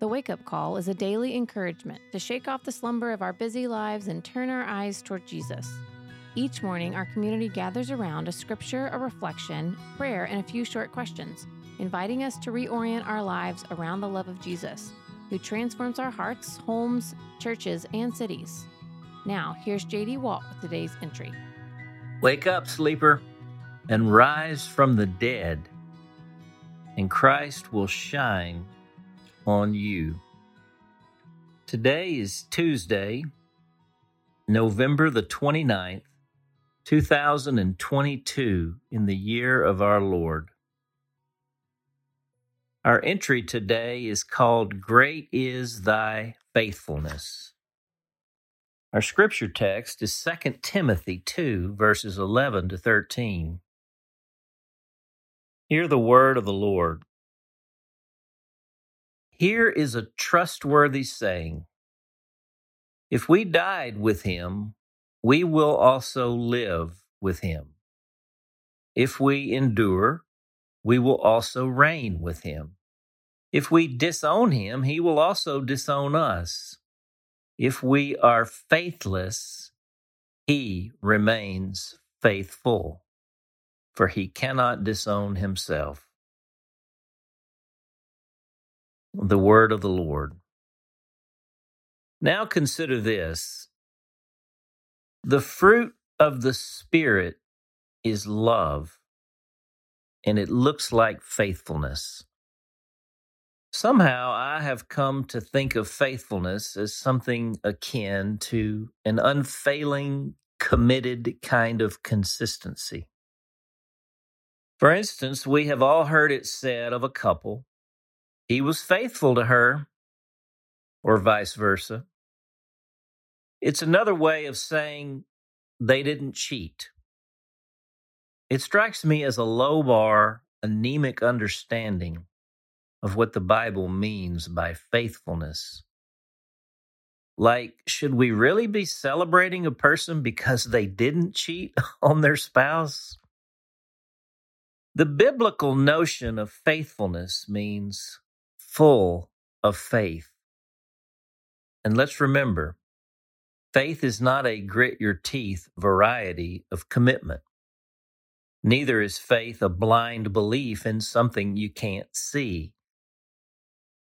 The Wake Up Call is a daily encouragement to shake off the slumber of our busy lives and turn our eyes toward Jesus. Each morning, our community gathers around a scripture, a reflection, prayer, and a few short questions, inviting us to reorient our lives around the love of Jesus, who transforms our hearts, homes, churches, and cities. Now, here's JD Walt with today's entry. Wake up, sleeper, and rise from the dead, and Christ will shine on you. Today is Tuesday, November the 29th, 2022, in the year of our Lord. Our entry today is called Great is Thy Faithfulness. Our scripture text is 2 Timothy 2, verses 11 to 13. Hear the word of the Lord. Here is a trustworthy saying If we died with him, we will also live with him. If we endure, we will also reign with him. If we disown him, he will also disown us. If we are faithless, he remains faithful, for he cannot disown himself. The word of the Lord. Now consider this the fruit of the Spirit is love, and it looks like faithfulness. Somehow I have come to think of faithfulness as something akin to an unfailing, committed kind of consistency. For instance, we have all heard it said of a couple he was faithful to her, or vice versa. It's another way of saying they didn't cheat. It strikes me as a low bar, anemic understanding of what the Bible means by faithfulness. Like, should we really be celebrating a person because they didn't cheat on their spouse? The biblical notion of faithfulness means full of faith. And let's remember, faith is not a grit your teeth variety of commitment. Neither is faith a blind belief in something you can't see.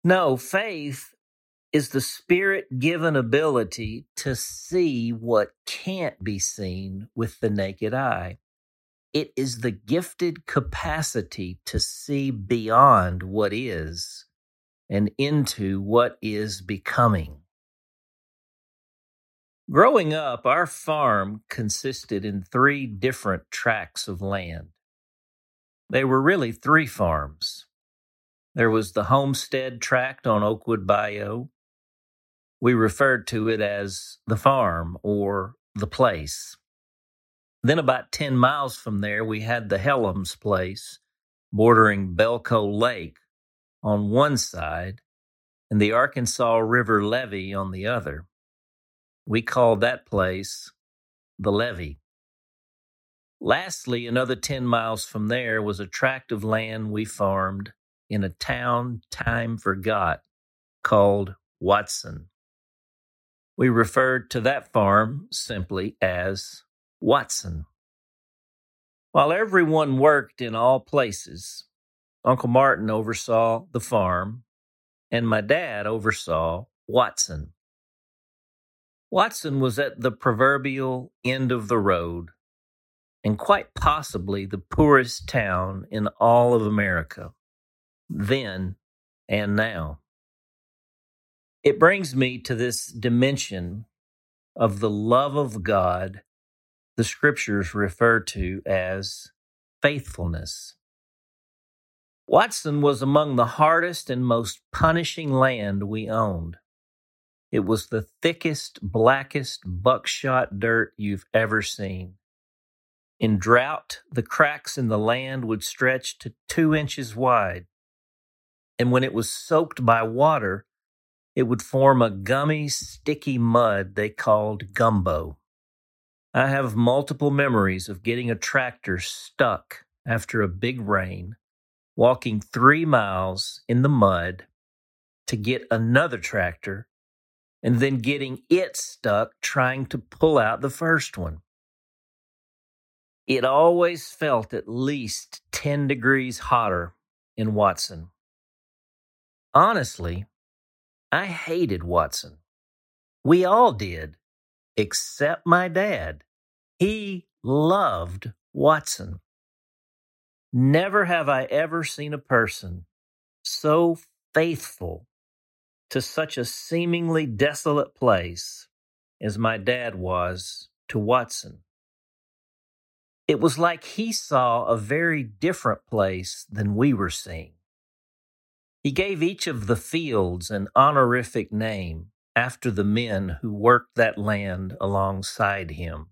No, faith is the spirit given ability to see what can't be seen with the naked eye. It is the gifted capacity to see beyond what is and into what is becoming. Growing up, our farm consisted in three different tracts of land. They were really three farms. There was the homestead tract on Oakwood Bayou. We referred to it as the farm or the place. Then, about 10 miles from there, we had the Helms place bordering Belco Lake on one side and the Arkansas River levee on the other. We called that place the levee. Lastly, another 10 miles from there was a tract of land we farmed in a town time forgot called Watson. We referred to that farm simply as Watson. While everyone worked in all places, Uncle Martin oversaw the farm, and my dad oversaw Watson. Watson was at the proverbial end of the road, and quite possibly the poorest town in all of America, then and now. It brings me to this dimension of the love of God the scriptures refer to as faithfulness. Watson was among the hardest and most punishing land we owned. It was the thickest, blackest buckshot dirt you've ever seen. In drought, the cracks in the land would stretch to two inches wide. And when it was soaked by water, it would form a gummy, sticky mud they called gumbo. I have multiple memories of getting a tractor stuck after a big rain walking three miles in the mud to get another tractor and then getting it stuck trying to pull out the first one. It always felt at least 10 degrees hotter in Watson. Honestly, I hated Watson. We all did, except my dad. He loved Watson. Never have I ever seen a person so faithful to such a seemingly desolate place as my dad was to Watson. It was like he saw a very different place than we were seeing. He gave each of the fields an honorific name after the men who worked that land alongside him.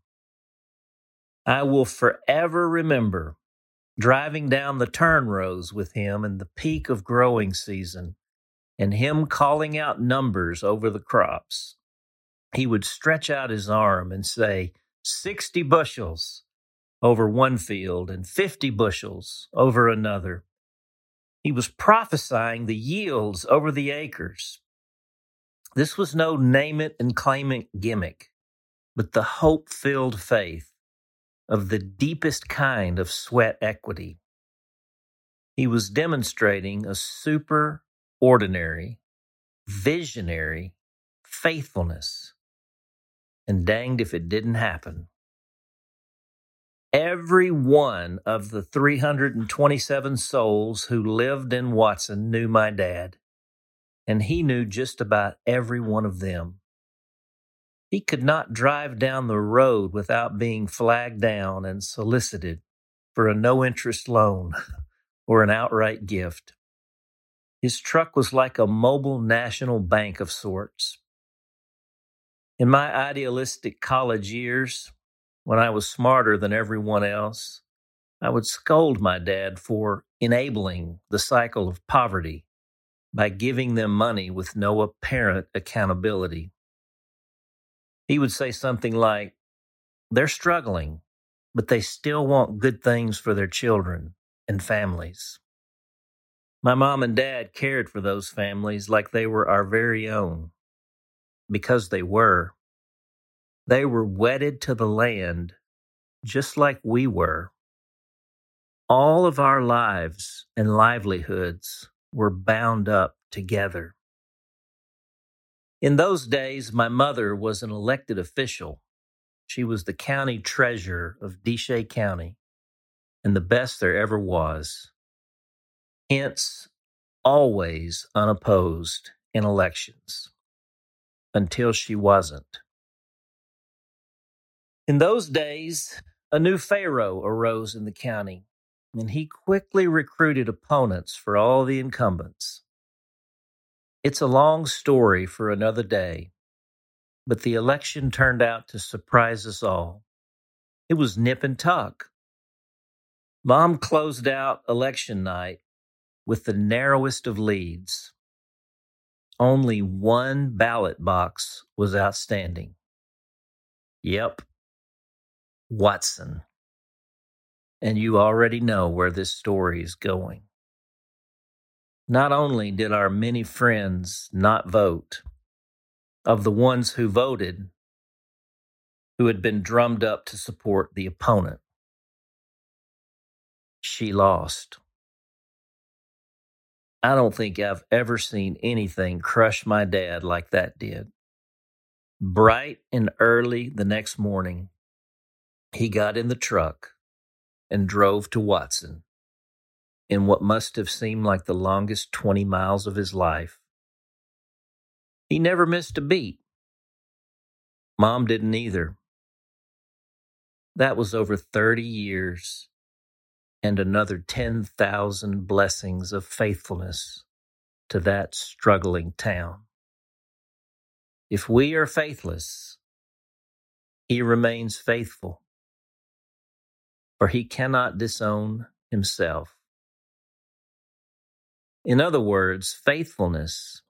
I will forever remember driving down the turn rows with him in the peak of growing season and him calling out numbers over the crops. He would stretch out his arm and say, 60 bushels over one field and 50 bushels over another. He was prophesying the yields over the acres. This was no name it and claim it gimmick, but the hope filled faith of the deepest kind of sweat equity. He was demonstrating a super ordinary, visionary faithfulness. And danged if it didn't happen. Every one of the 327 souls who lived in Watson knew my dad, and he knew just about every one of them. He could not drive down the road without being flagged down and solicited for a no interest loan or an outright gift. His truck was like a mobile national bank of sorts. In my idealistic college years, when I was smarter than everyone else, I would scold my dad for enabling the cycle of poverty by giving them money with no apparent accountability. He would say something like, They're struggling, but they still want good things for their children and families. My mom and dad cared for those families like they were our very own. Because they were. They were wedded to the land just like we were. All of our lives and livelihoods were bound up together. In those days, my mother was an elected official. She was the county treasurer of Desha County and the best there ever was hence always unopposed in elections until she wasn't. In those days, a new Pharaoh arose in the county, and he quickly recruited opponents for all the incumbents. It's a long story for another day, but the election turned out to surprise us all. It was nip and tuck. Mom closed out election night with the narrowest of leads. Only one ballot box was outstanding. Yep, Watson. And you already know where this story is going. Not only did our many friends not vote, of the ones who voted, who had been drummed up to support the opponent, she lost. I don't think I've ever seen anything crush my dad like that did. Bright and early the next morning, he got in the truck and drove to Watson in what must have seemed like the longest 20 miles of his life. He never missed a beat. Mom didn't either. That was over 30 years and another 10,000 blessings of faithfulness to that struggling town. If we are faithless, he remains faithful, for he cannot disown himself. In other words, faithfulness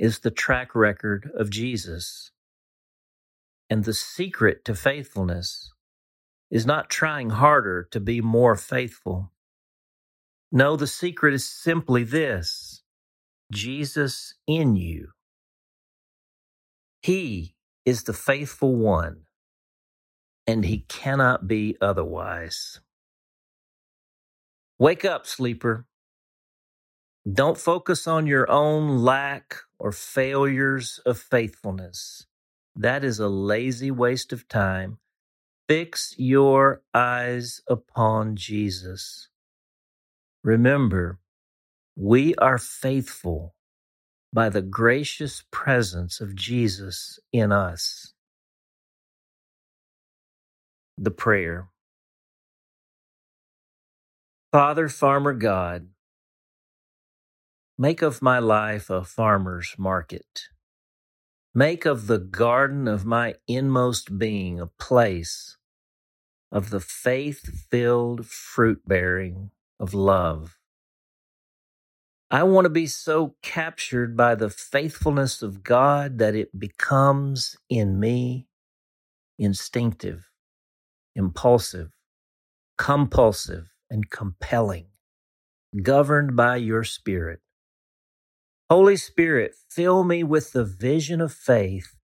is the track record of Jesus. And the secret to faithfulness is not trying harder to be more faithful. No, the secret is simply this Jesus in you. He is the faithful one, and he cannot be otherwise. Wake up, sleeper. Don't focus on your own lack or failures of faithfulness. That is a lazy waste of time. Fix your eyes upon Jesus. Remember, we are faithful by the gracious presence of Jesus in us. The prayer Father, Farmer God, make of my life a farmer's market. Make of the garden of my inmost being a place of the faith filled fruit bearing of love. I want to be so captured by the faithfulness of God that it becomes in me instinctive, impulsive, compulsive, and compelling, governed by your Spirit. Holy Spirit, fill me with the vision of faith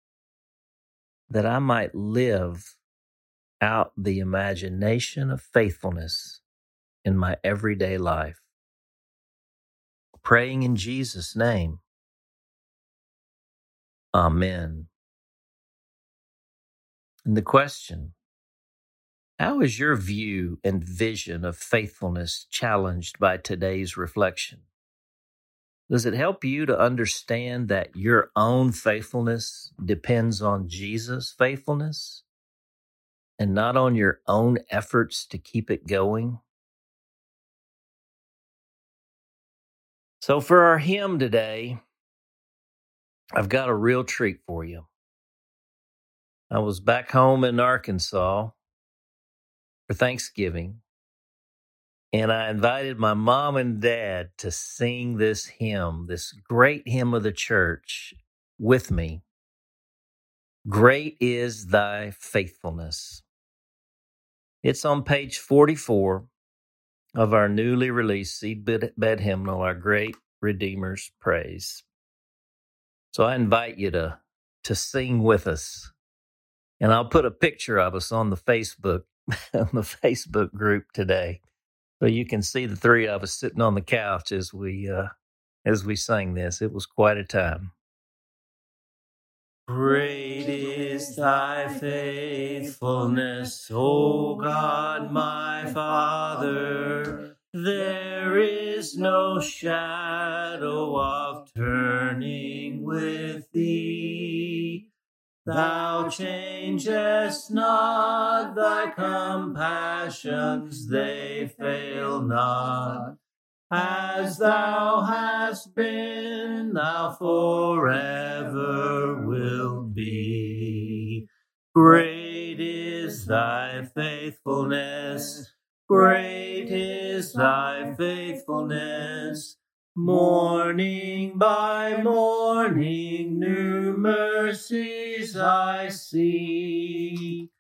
that I might live out the imagination of faithfulness in my everyday life praying in Jesus' name. Amen. And the question How is your view and vision of faithfulness challenged by today's reflection? Does it help you to understand that your own faithfulness depends on Jesus' faithfulness and not on your own efforts to keep it going? So, for our hymn today, I've got a real treat for you. I was back home in Arkansas for Thanksgiving, and I invited my mom and dad to sing this hymn, this great hymn of the church, with me. Great is thy faithfulness. It's on page 44 of our newly released seedbed hymnal, Our Great Redeemer's Praise. So I invite you to, to sing with us. And I'll put a picture of us on the Facebook, on the Facebook group today. So you can see the three of us sitting on the couch as we, uh, as we sang this. It was quite a time. Great is thy faithfulness, O God my Father. There is no shadow of turning with thee. Thou changest not thy compassions, they fail not. As thou hast been, thou forever will be. Great is thy faithfulness, great is thy faithfulness. Morning by morning, new mercies I see.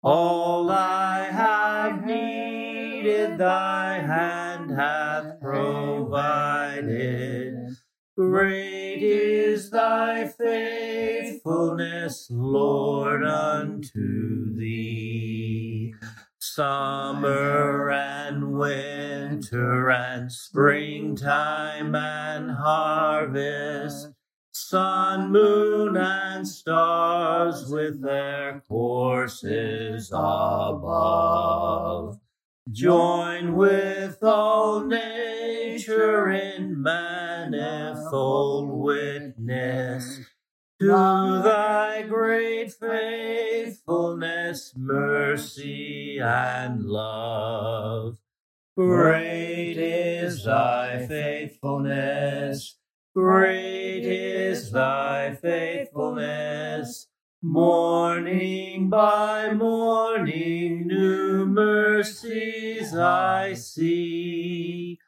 All I have needed, thy hand hath provided. Great is thy faithfulness, Lord, unto thee. Summer and winter and springtime and harvest sun, moon, and stars with their courses above. Join with all nature in manifold witness to thy great faithfulness, mercy, and love. Great is thy faithfulness Great is thy faithfulness. Morning by morning, new mercies I see.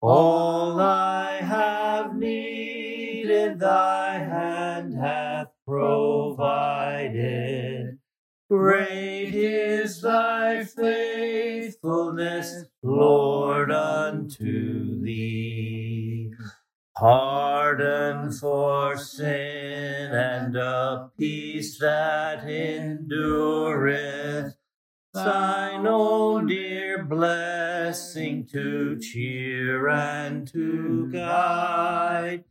All I have thy hand hath provided. Great is thy faithfulness, Lord, unto thee. pardon for sin, and a peace that endureth. Thine own dear blessing to cheer and to guide.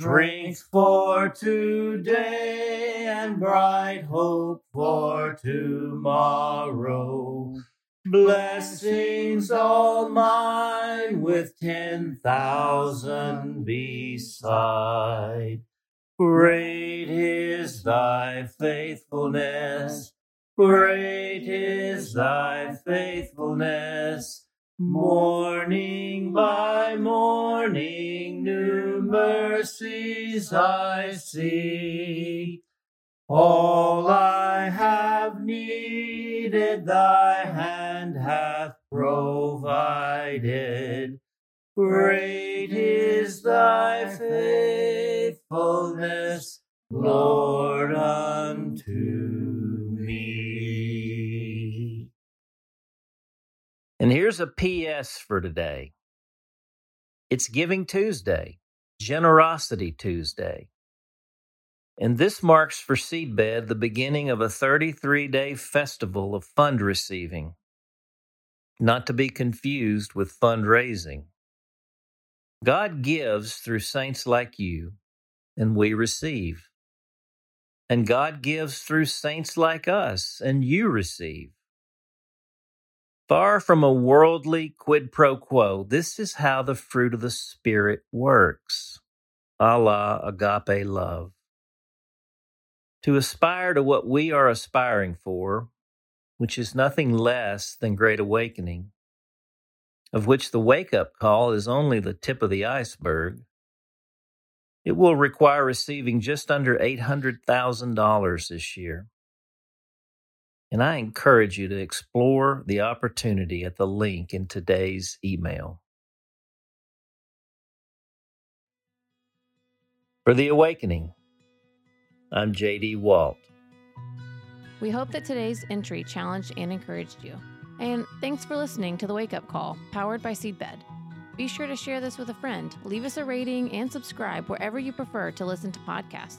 Strength for today and bright hope for tomorrow. Blessings all mine with ten thousand beside. Great is thy faithfulness. Great is thy faithfulness. Morning by morning, new mercies I see. All I have needed, thy hand hath provided. Great is thy faithfulness, Lord, unto And here's a PS for today it's Giving Tuesday, Generosity Tuesday. And this marks for Seedbed the beginning of a 33 day festival of fund receiving, not to be confused with fundraising. God gives through saints like you, and we receive. And God gives through saints like us, and you receive. Far from a worldly quid pro quo, this is how the fruit of the Spirit works a la agape love. To aspire to what we are aspiring for, which is nothing less than great awakening, of which the wake up call is only the tip of the iceberg, it will require receiving just under $800,000 this year. And I encourage you to explore the opportunity at the link in today's email. For the awakening, I'm JD Walt. We hope that today's entry challenged and encouraged you. And thanks for listening to the Wake Up Call, powered by Seedbed. Be sure to share this with a friend, leave us a rating, and subscribe wherever you prefer to listen to podcasts.